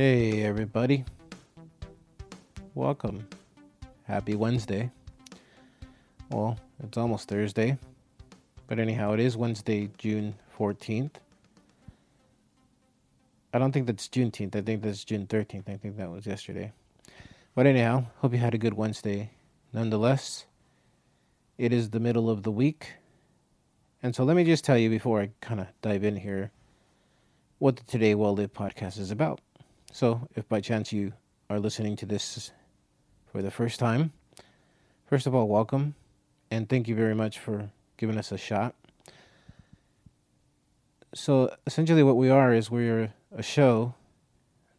Hey, everybody. Welcome. Happy Wednesday. Well, it's almost Thursday. But anyhow, it is Wednesday, June 14th. I don't think that's Juneteenth. I think that's June 13th. I think that was yesterday. But anyhow, hope you had a good Wednesday. Nonetheless, it is the middle of the week. And so let me just tell you before I kind of dive in here what the Today Well Lived podcast is about. So, if by chance you are listening to this for the first time, first of all, welcome and thank you very much for giving us a shot. So, essentially, what we are is we're a show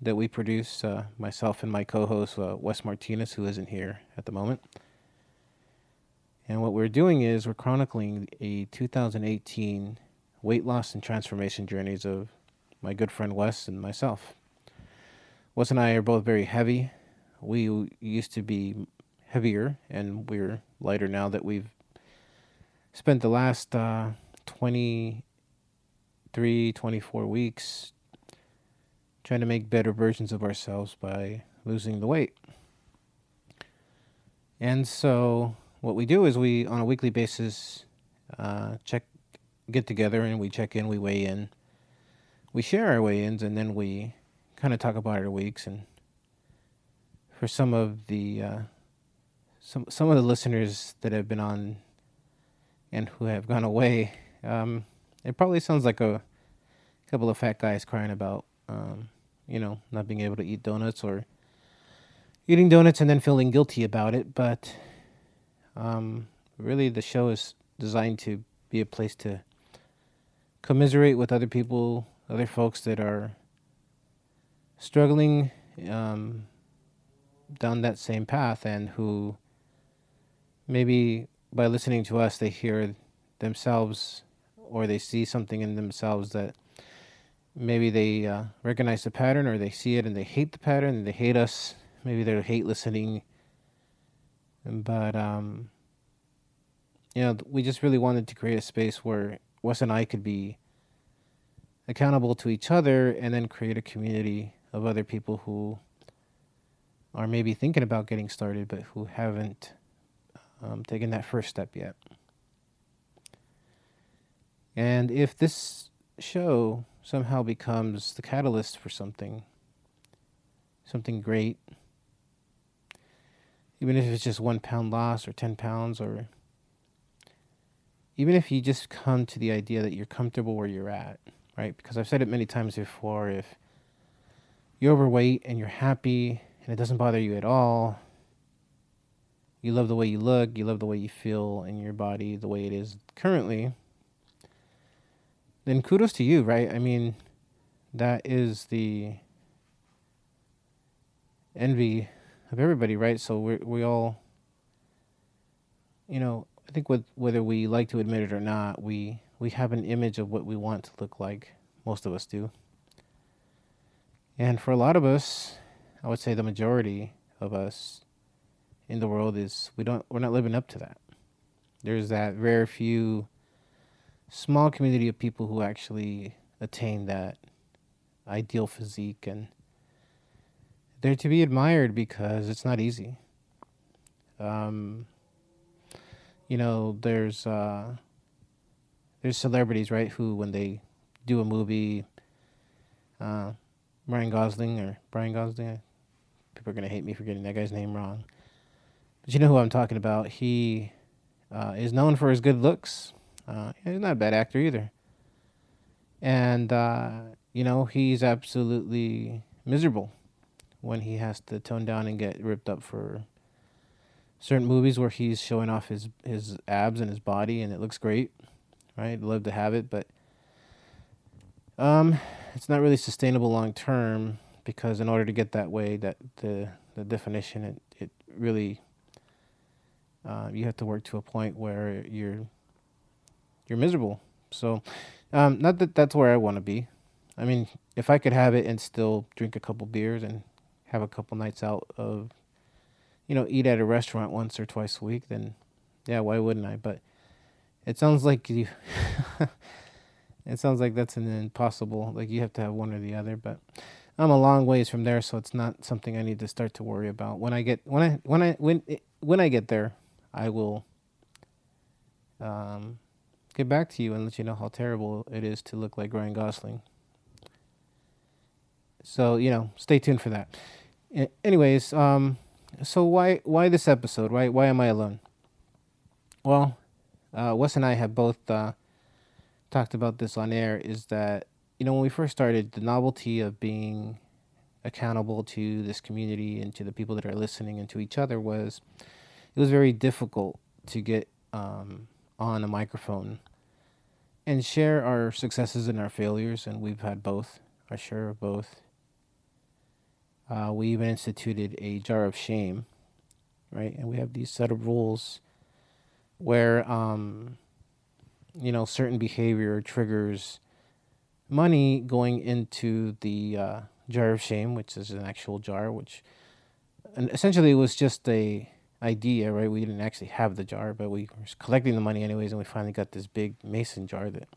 that we produce, uh, myself and my co host, uh, Wes Martinez, who isn't here at the moment. And what we're doing is we're chronicling a 2018 weight loss and transformation journeys of my good friend Wes and myself. Wes and I are both very heavy. We used to be heavier, and we're lighter now that we've spent the last uh, 23, 24 weeks trying to make better versions of ourselves by losing the weight. And so, what we do is we, on a weekly basis, uh, check, get together, and we check in, we weigh in, we share our weigh-ins, and then we kind of talk about it our weeks. And for some of the uh, some some of the listeners that have been on and who have gone away, um, it probably sounds like a couple of fat guys crying about, um, you know, not being able to eat donuts or eating donuts and then feeling guilty about it. But um, really, the show is designed to be a place to commiserate with other people other folks that are struggling um, down that same path and who maybe by listening to us they hear themselves or they see something in themselves that maybe they uh, recognize the pattern or they see it and they hate the pattern and they hate us. Maybe they hate listening. But um, you know we just really wanted to create a space where wes and i could be accountable to each other and then create a community of other people who are maybe thinking about getting started but who haven't um, taken that first step yet. And if this show somehow becomes the catalyst for something, something great, even if it's just one pound loss or 10 pounds, or even if you just come to the idea that you're comfortable where you're at right? Because I've said it many times before if you're overweight and you're happy and it doesn't bother you at all, you love the way you look, you love the way you feel in your body the way it is currently, then kudos to you, right? I mean, that is the envy of everybody, right? So we we all, you know, I think with, whether we like to admit it or not, we we have an image of what we want to look like. Most of us do. And for a lot of us, I would say the majority of us in the world is we don't we're not living up to that. There's that rare few small community of people who actually attain that ideal physique and they're to be admired because it's not easy. Um, you know, there's uh, there's celebrities, right, who when they do a movie, uh, Ryan Gosling or Brian Gosling, people are gonna hate me for getting that guy's name wrong, but you know who I'm talking about. He uh, is known for his good looks. Uh, he's not a bad actor either, and uh, you know he's absolutely miserable when he has to tone down and get ripped up for certain movies where he's showing off his his abs and his body and it looks great right? Love to have it, but um, it's not really sustainable long term because in order to get that way, that the the definition it it really uh, you have to work to a point where you're you're miserable. So, um, not that that's where I want to be. I mean, if I could have it and still drink a couple beers and have a couple nights out of, you know, eat at a restaurant once or twice a week, then yeah, why wouldn't I? But it sounds like you. it sounds like that's an impossible. Like you have to have one or the other. But I'm a long ways from there, so it's not something I need to start to worry about. When I get when I when I when when I get there, I will um, get back to you and let you know how terrible it is to look like Ryan Gosling. So you know, stay tuned for that. Anyways, um, so why why this episode? Why why am I alone? Well, uh, Wes and I have both uh, talked about this on air. Is that you know, when we first started, the novelty of being accountable to this community and to the people that are listening and to each other was it was very difficult to get um, on a microphone and share our successes and our failures and we've had both our share of both uh, we even instituted a jar of shame right and we have these set of rules where um, you know certain behavior triggers money going into the uh, jar of shame, which is an actual jar, which and essentially it was just a idea, right? We didn't actually have the jar, but we were collecting the money anyways, and we finally got this big mason jar that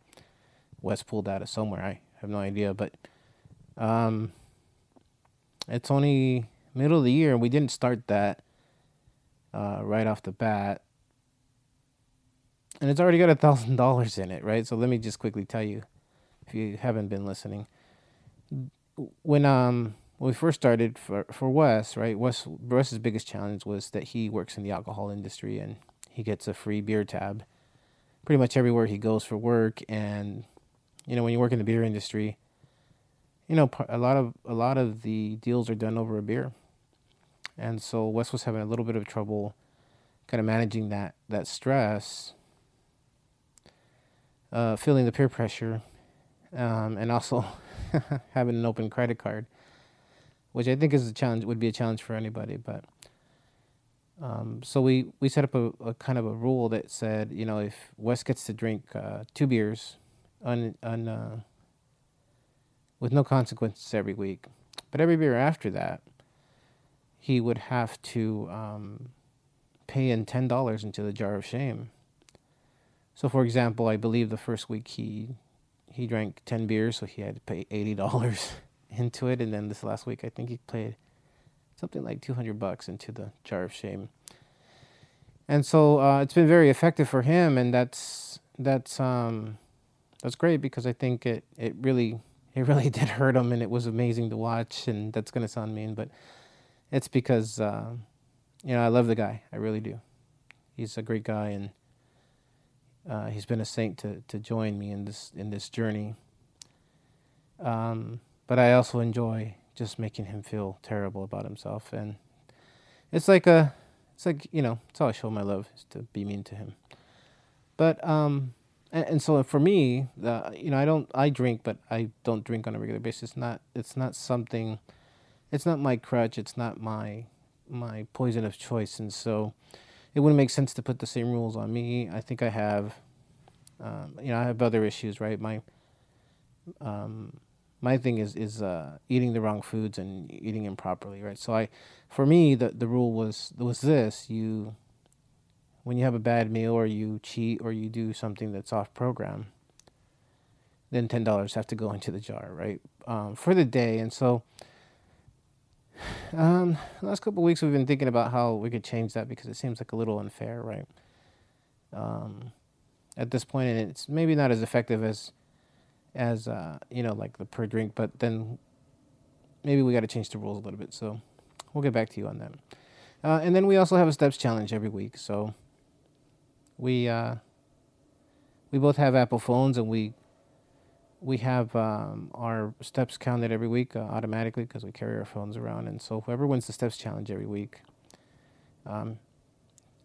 Wes pulled out of somewhere. I have no idea, but um, it's only middle of the year, and we didn't start that uh, right off the bat. And it's already got a thousand dollars in it, right? So let me just quickly tell you if you haven't been listening. When um when we first started for for Wes, right? Wes Wes's biggest challenge was that he works in the alcohol industry and he gets a free beer tab pretty much everywhere he goes for work and you know when you work in the beer industry you know a lot of a lot of the deals are done over a beer and so Wes was having a little bit of trouble kind of managing that that stress uh, feeling the peer pressure um, and also having an open credit card, which I think is a challenge would be a challenge for anybody. But um, so we we set up a, a, kind of a rule that said, you know, if Wes gets to drink uh, two beers, on on uh, with no consequences every week, but every beer after that, he would have to um, pay in ten dollars into the jar of shame. So, for example, I believe the first week he he drank 10 beers, so he had to pay $80 into it. And then this last week, I think he played something like 200 bucks into the jar of shame. And so uh, it's been very effective for him, and that's that's um, that's great because I think it, it really it really did hurt him, and it was amazing to watch. And that's gonna sound mean, but it's because uh, you know I love the guy, I really do. He's a great guy, and uh, he's been a saint to, to join me in this in this journey. Um, but I also enjoy just making him feel terrible about himself, and it's like a, it's like you know, it's how I show my love is to be mean to him. But um, and, and so for me, the you know, I don't I drink, but I don't drink on a regular basis. It's not it's not something, it's not my crutch. It's not my my poison of choice, and so it wouldn't make sense to put the same rules on me. I think I have, um, you know, I have other issues, right? My, um, my thing is is uh, eating the wrong foods and eating improperly, right? So I, for me, the the rule was was this: you, when you have a bad meal or you cheat or you do something that's off program, then ten dollars have to go into the jar, right, um, for the day, and so um, last couple weeks we've been thinking about how we could change that because it seems like a little unfair, right? Um, at this point, and it's maybe not as effective as, as uh, you know, like the per drink, but then maybe we got to change the rules a little bit. So we'll get back to you on that. Uh, and then we also have a steps challenge every week. So we uh, we both have Apple phones, and we we have um, our steps counted every week uh, automatically because we carry our phones around. And so whoever wins the steps challenge every week, um,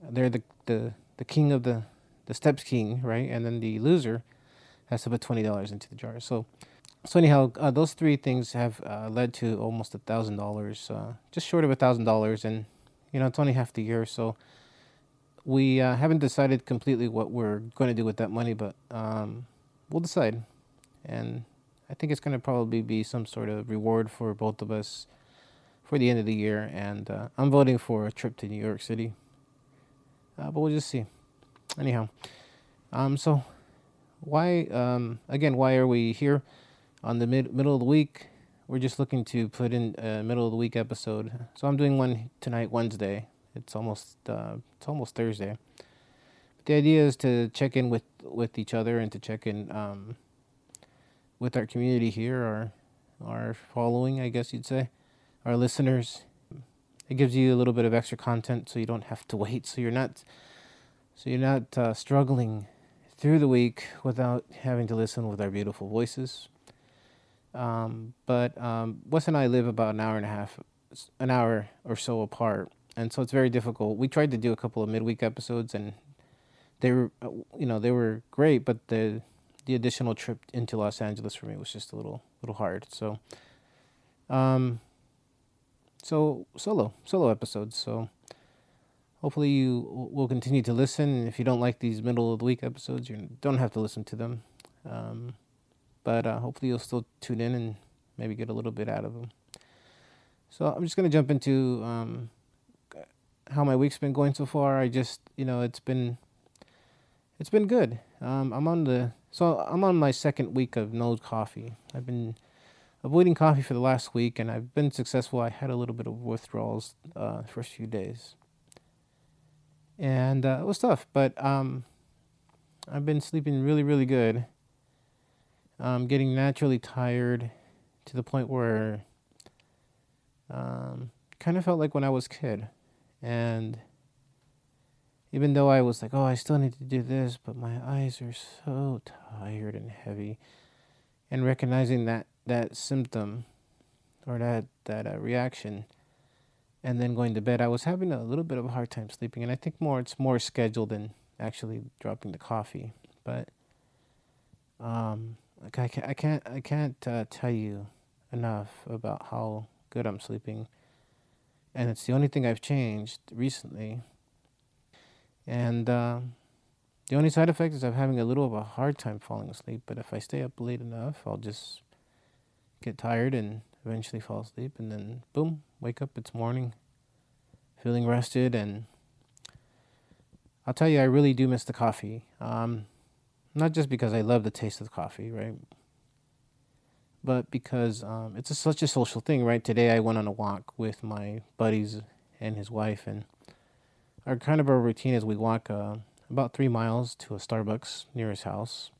they're the, the, the king of the, the steps king, right? And then the loser has to put $20 into the jar. So, so anyhow, uh, those three things have uh, led to almost a thousand dollars, uh, just short of a thousand dollars. And, you know, it's only half the year. So we uh, haven't decided completely what we're going to do with that money, but um, we'll decide and I think it's going to probably be some sort of reward for both of us for the end of the year. And uh, I'm voting for a trip to New York City, uh, but we'll just see. Anyhow, um, so why um, again? Why are we here on the mid- middle of the week? we're just looking to put in a middle of the week episode. So I'm doing one tonight, Wednesday. It's almost uh, it's almost Thursday. But the idea is to check in with with each other and to check in um, with our community here, our our following, I guess you'd say, our listeners. It gives you a little bit of extra content, so you don't have to wait. So you're not so you're not uh, struggling through the week without having to listen with our beautiful voices. Um, but um, Wes and I live about an hour and a half, an hour or so apart, and so it's very difficult. We tried to do a couple of midweek episodes, and they were, uh, you know, they were great, but the the additional trip into Los Angeles for me was just a little little hard. So, um, so solo solo episodes. So hopefully you will continue to listen. If you don't like these middle of the week episodes, you don't have to listen to them. Um, but uh, hopefully you'll still tune in and maybe get a little bit out of them. So I'm just gonna jump into um, how my week's been going so far. I just, you know, it's been it's been good. Um, I'm on the so I'm on my second week of no coffee. I've been avoiding coffee for the last week, and I've been successful. I had a little bit of withdrawals uh, the first few days, and uh, it was tough. But um, I've been sleeping really, really good. I'm getting naturally tired to the point where um, kind of felt like when I was a kid. And even though I was like, oh, I still need to do this, but my eyes are so tired and heavy. And recognizing that, that symptom or that, that uh, reaction and then going to bed, I was having a little bit of a hard time sleeping. And I think more it's more scheduled than actually dropping the coffee. But um, like I can't, I can't, I can't uh, tell you enough about how good I'm sleeping, and it's the only thing I've changed recently. And uh, the only side effect is I'm having a little of a hard time falling asleep. But if I stay up late enough, I'll just get tired and eventually fall asleep, and then boom, wake up. It's morning, feeling rested, and I'll tell you, I really do miss the coffee. Um, not just because I love the taste of coffee, right? But because um, it's a, such a social thing, right? Today I went on a walk with my buddies and his wife, and our kind of our routine is we walk uh, about three miles to a Starbucks near his house,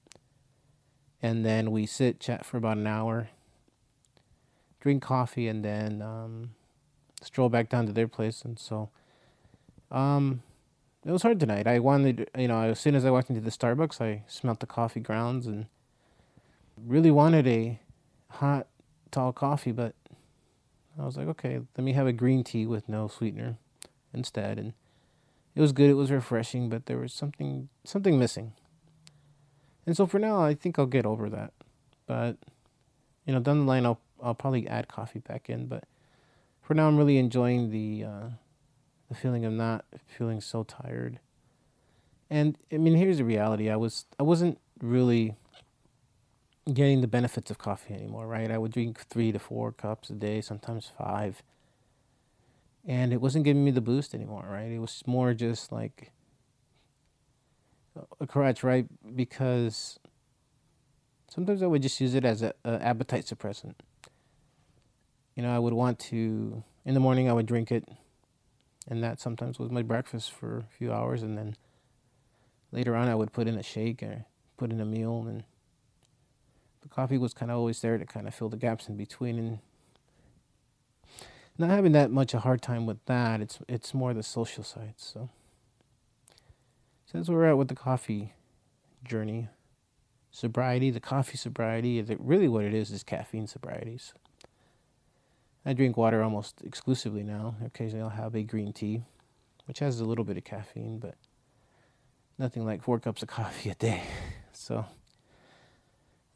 and then we sit chat for about an hour, drink coffee, and then um, stroll back down to their place. And so, um, it was hard tonight. I wanted, you know, as soon as I walked into the Starbucks, I smelt the coffee grounds and really wanted a hot, tall coffee, but I was like, okay, let me have a green tea with no sweetener instead. And it was good. It was refreshing, but there was something something missing. And so for now, I think I'll get over that. But you know, down the line, I'll I'll probably add coffee back in. But for now, I'm really enjoying the. Uh, the feeling of not feeling so tired. And I mean, here's the reality: I was I wasn't really getting the benefits of coffee anymore, right? I would drink three to four cups a day, sometimes five, and it wasn't giving me the boost anymore, right? It was more just like a crutch, right? Because sometimes I would just use it as a, a appetite suppressant. You know, I would want to in the morning. I would drink it and that sometimes was my breakfast for a few hours and then later on I would put in a shake or put in a meal and the coffee was kind of always there to kind of fill the gaps in between and not having that much of a hard time with that it's it's more the social side so where we're at with the coffee journey sobriety the coffee sobriety is it really what it is is caffeine sobriety so I drink water almost exclusively now. Occasionally I'll have a green tea, which has a little bit of caffeine, but nothing like four cups of coffee a day. So,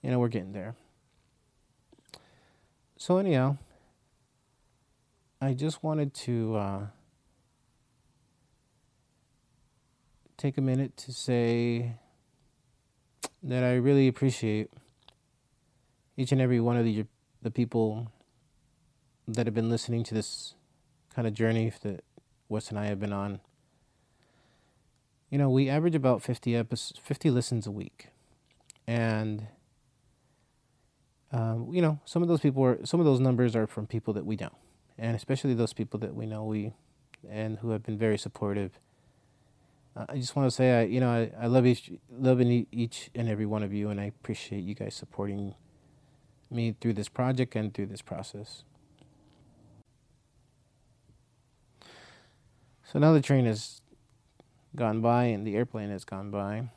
you know, we're getting there. So, anyhow, I just wanted to uh, take a minute to say that I really appreciate each and every one of the, the people that have been listening to this kind of journey that Wes and I have been on, you know, we average about 50 episodes, 50 listens a week. And um, you know, some of those people are some of those numbers are from people that we know, and especially those people that we know we and who have been very supportive. Uh, I just want to say, I you know, I, I love each loving each and every one of you, and I appreciate you guys supporting me through this project and through this process. So now the train has gone by and the airplane has gone by.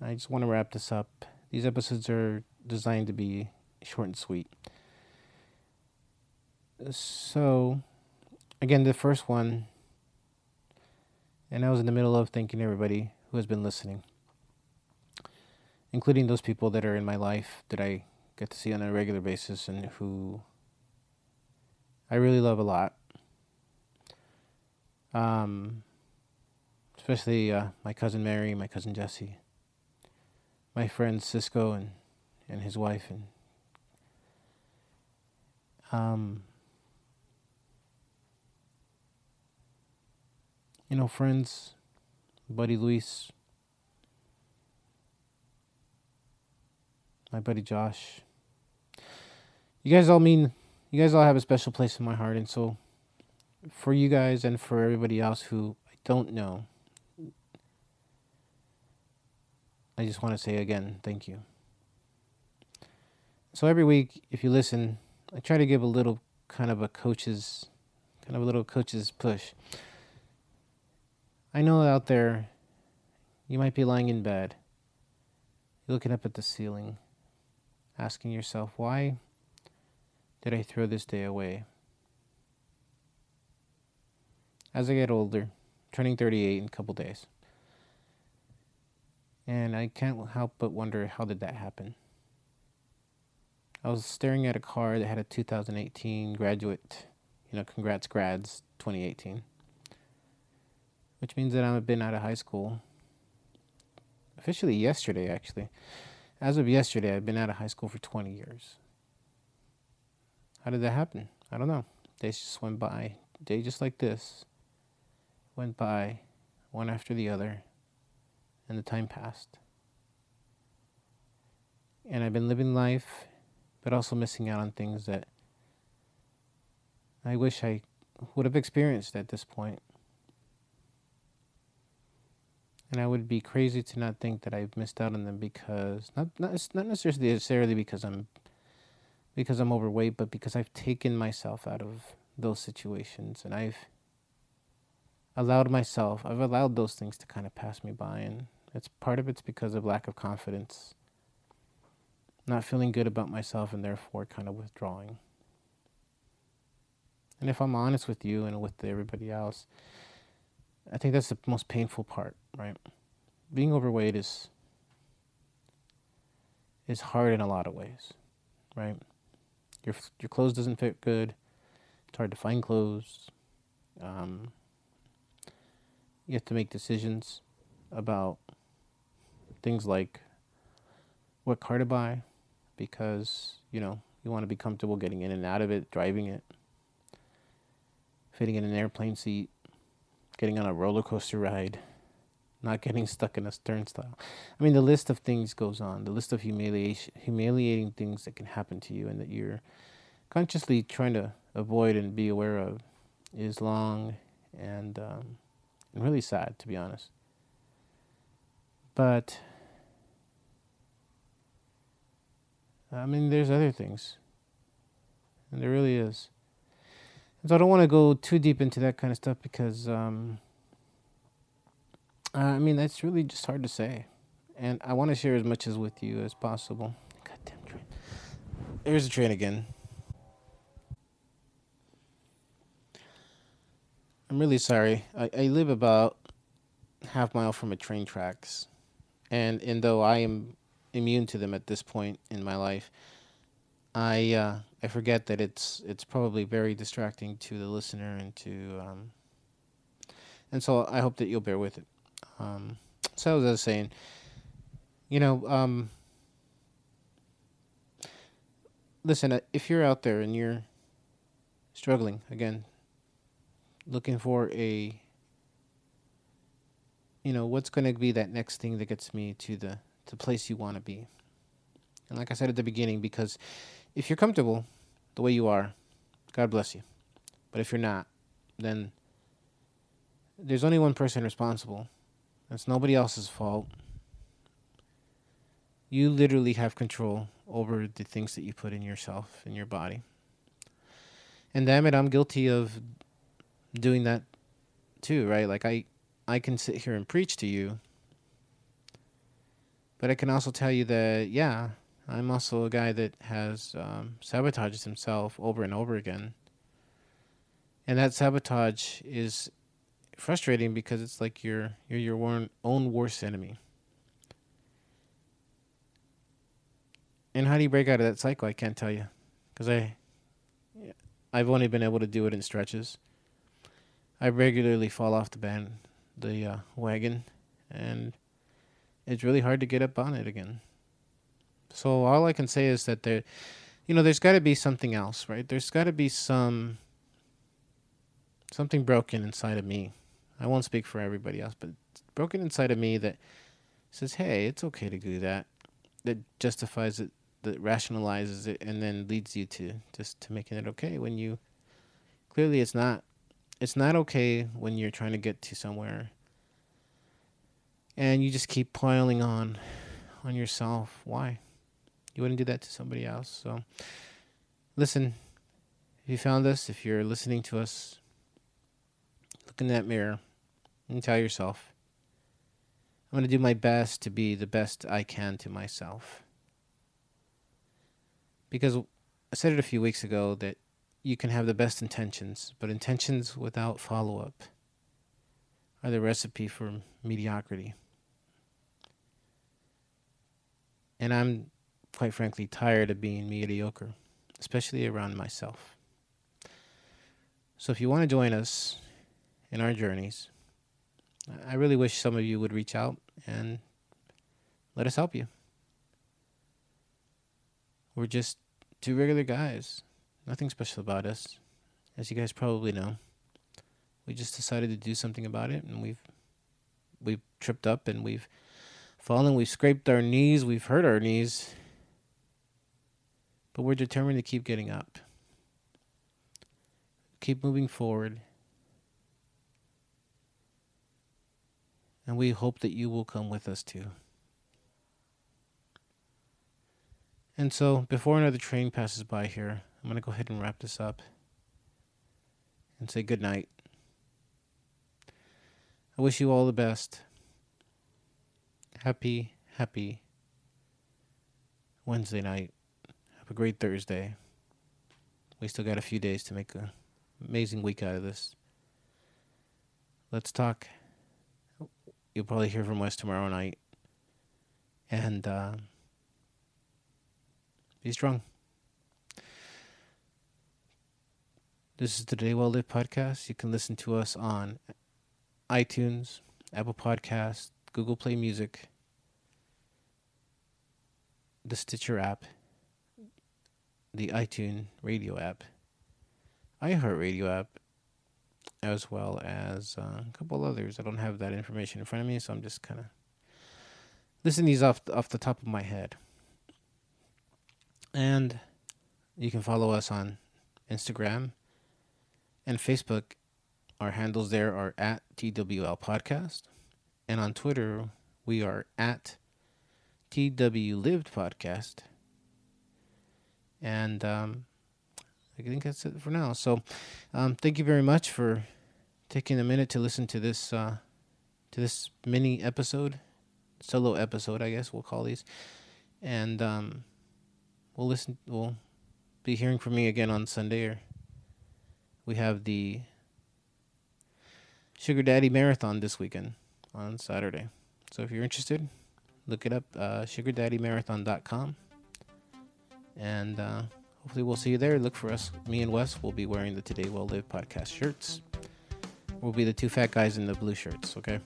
I just want to wrap this up. These episodes are designed to be short and sweet. So, again, the first one, and I was in the middle of thanking everybody who has been listening, including those people that are in my life that I get to see on a regular basis and who I really love a lot. Um, especially uh, my cousin Mary, my cousin Jesse, my friend Cisco, and and his wife, and um, you know, friends, buddy Luis, my buddy Josh. You guys all mean, you guys all have a special place in my heart, and so for you guys and for everybody else who I don't know, I just want to say again, thank you. So every week, if you listen, I try to give a little kind of a coach's, kind of a little coach's push. I know out there, you might be lying in bed, looking up at the ceiling, asking yourself, why did I throw this day away? as I get older, turning 38 in a couple days. And I can't help but wonder how did that happen? I was staring at a car that had a 2018 graduate, you know, congrats grads 2018. Which means that I've been out of high school officially yesterday actually. As of yesterday, I've been out of high school for 20 years. How did that happen? I don't know. Days just went by. Day just like this went by, one after the other, and the time passed. And I've been living life, but also missing out on things that I wish I would have experienced at this point. And I would be crazy to not think that I've missed out on them because not not not necessarily because I'm because I'm overweight, but because I've taken myself out of those situations and I've allowed myself, I've allowed those things to kind of pass me by. And it's part of it's because of lack of confidence, not feeling good about myself, and therefore kind of withdrawing. And if I'm honest with you and with everybody else, I think that's the most painful part, right? Being overweight is is hard in a lot of ways, right? Your your clothes doesn't fit good. It's hard to find clothes. Um, you have to make decisions about things like what car to buy because, you know, you want to be comfortable getting in and out of it, driving it, fitting in an airplane seat, getting on a roller coaster ride, not getting stuck in a turnstile. I mean, the list of things goes on. The list of humiliation, humiliating things that can happen to you and that you're consciously trying to avoid and be aware of is long and um, and really sad, to be honest. But, I mean, there's other things. And there really is. So I don't want to go too deep into that kind of stuff because, um, I mean, that's really just hard to say. And I want to share as much as with you as possible. Goddamn train. There's a train again. I'm really sorry. I, I live about half mile from a train tracks, and and though I am immune to them at this point in my life, I uh, I forget that it's it's probably very distracting to the listener and to um, and so I hope that you'll bear with it. Um, so as I was saying, you know, um, listen, uh, if you're out there and you're struggling again looking for a you know what's going to be that next thing that gets me to the to place you want to be and like i said at the beginning because if you're comfortable the way you are, God bless you. But if you're not, then there's only one person responsible. It's nobody else's fault. You literally have control over the things that you put in yourself, in your body. And damn it, I'm guilty of doing that too, right? Like I I can sit here and preach to you. But I can also tell you that yeah, I'm also a guy that has um, sabotaged himself over and over again. And that sabotage is frustrating because it's like you're you're your own worst enemy. And how do you break out of that cycle? I can't tell you, because I, I've only been able to do it in stretches. I regularly fall off the band, the uh, wagon, and it's really hard to get up on it again. So all I can say is that there, you know, there's got to be something else, right? There's got to be some something broken inside of me. I won't speak for everybody else, but broken inside of me that says, "Hey, it's okay to do that." That justifies it that rationalizes it and then leads you to just to making it okay when you clearly it's not it's not okay when you're trying to get to somewhere and you just keep piling on on yourself why you wouldn't do that to somebody else so listen if you found us if you're listening to us look in that mirror and tell yourself i'm going to do my best to be the best i can to myself because I said it a few weeks ago that you can have the best intentions, but intentions without follow up are the recipe for mediocrity. And I'm quite frankly tired of being mediocre, especially around myself. So if you want to join us in our journeys, I really wish some of you would reach out and let us help you. We're just two regular guys. Nothing special about us. As you guys probably know. We just decided to do something about it and we've we've tripped up and we've fallen, we've scraped our knees, we've hurt our knees. But we're determined to keep getting up. Keep moving forward. And we hope that you will come with us too. And so, before another train passes by here, I'm going to go ahead and wrap this up and say good night. I wish you all the best. Happy, happy Wednesday night. A great Thursday. We still got a few days to make an amazing week out of this. Let's talk. You'll probably hear from us tomorrow night. And, uh, be strong. This is the Day Well Lived podcast. You can listen to us on iTunes, Apple Podcasts, Google Play Music, the Stitcher app, the iTunes radio app, iHeartRadio app, as well as uh, a couple others. I don't have that information in front of me, so I'm just kind of listing these off off the top of my head. And you can follow us on Instagram and Facebook. Our handles there are at TWL Podcast. And on Twitter, we are at TW Lived Podcast. And um, I think that's it for now. So um, thank you very much for taking a minute to listen to this uh, to this mini episode, solo episode, I guess we'll call these. And um, we'll listen. We'll be hearing from me again on Sunday. Or we have the Sugar Daddy Marathon this weekend on Saturday. So if you're interested, look it up, uh, sugardaddymarathon.com. And uh, hopefully we'll see you there. Look for us. Me and Wes will be wearing the Today Well Live podcast shirts. We'll be the two fat guys in the blue shirts, okay?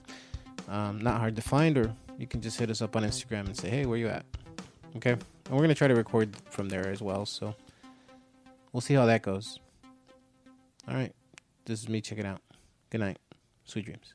Um, not hard to find, or you can just hit us up on Instagram and say, hey, where you at? Okay? And we're going to try to record from there as well, so we'll see how that goes. All right. This is me checking out. Good night. Sweet dreams.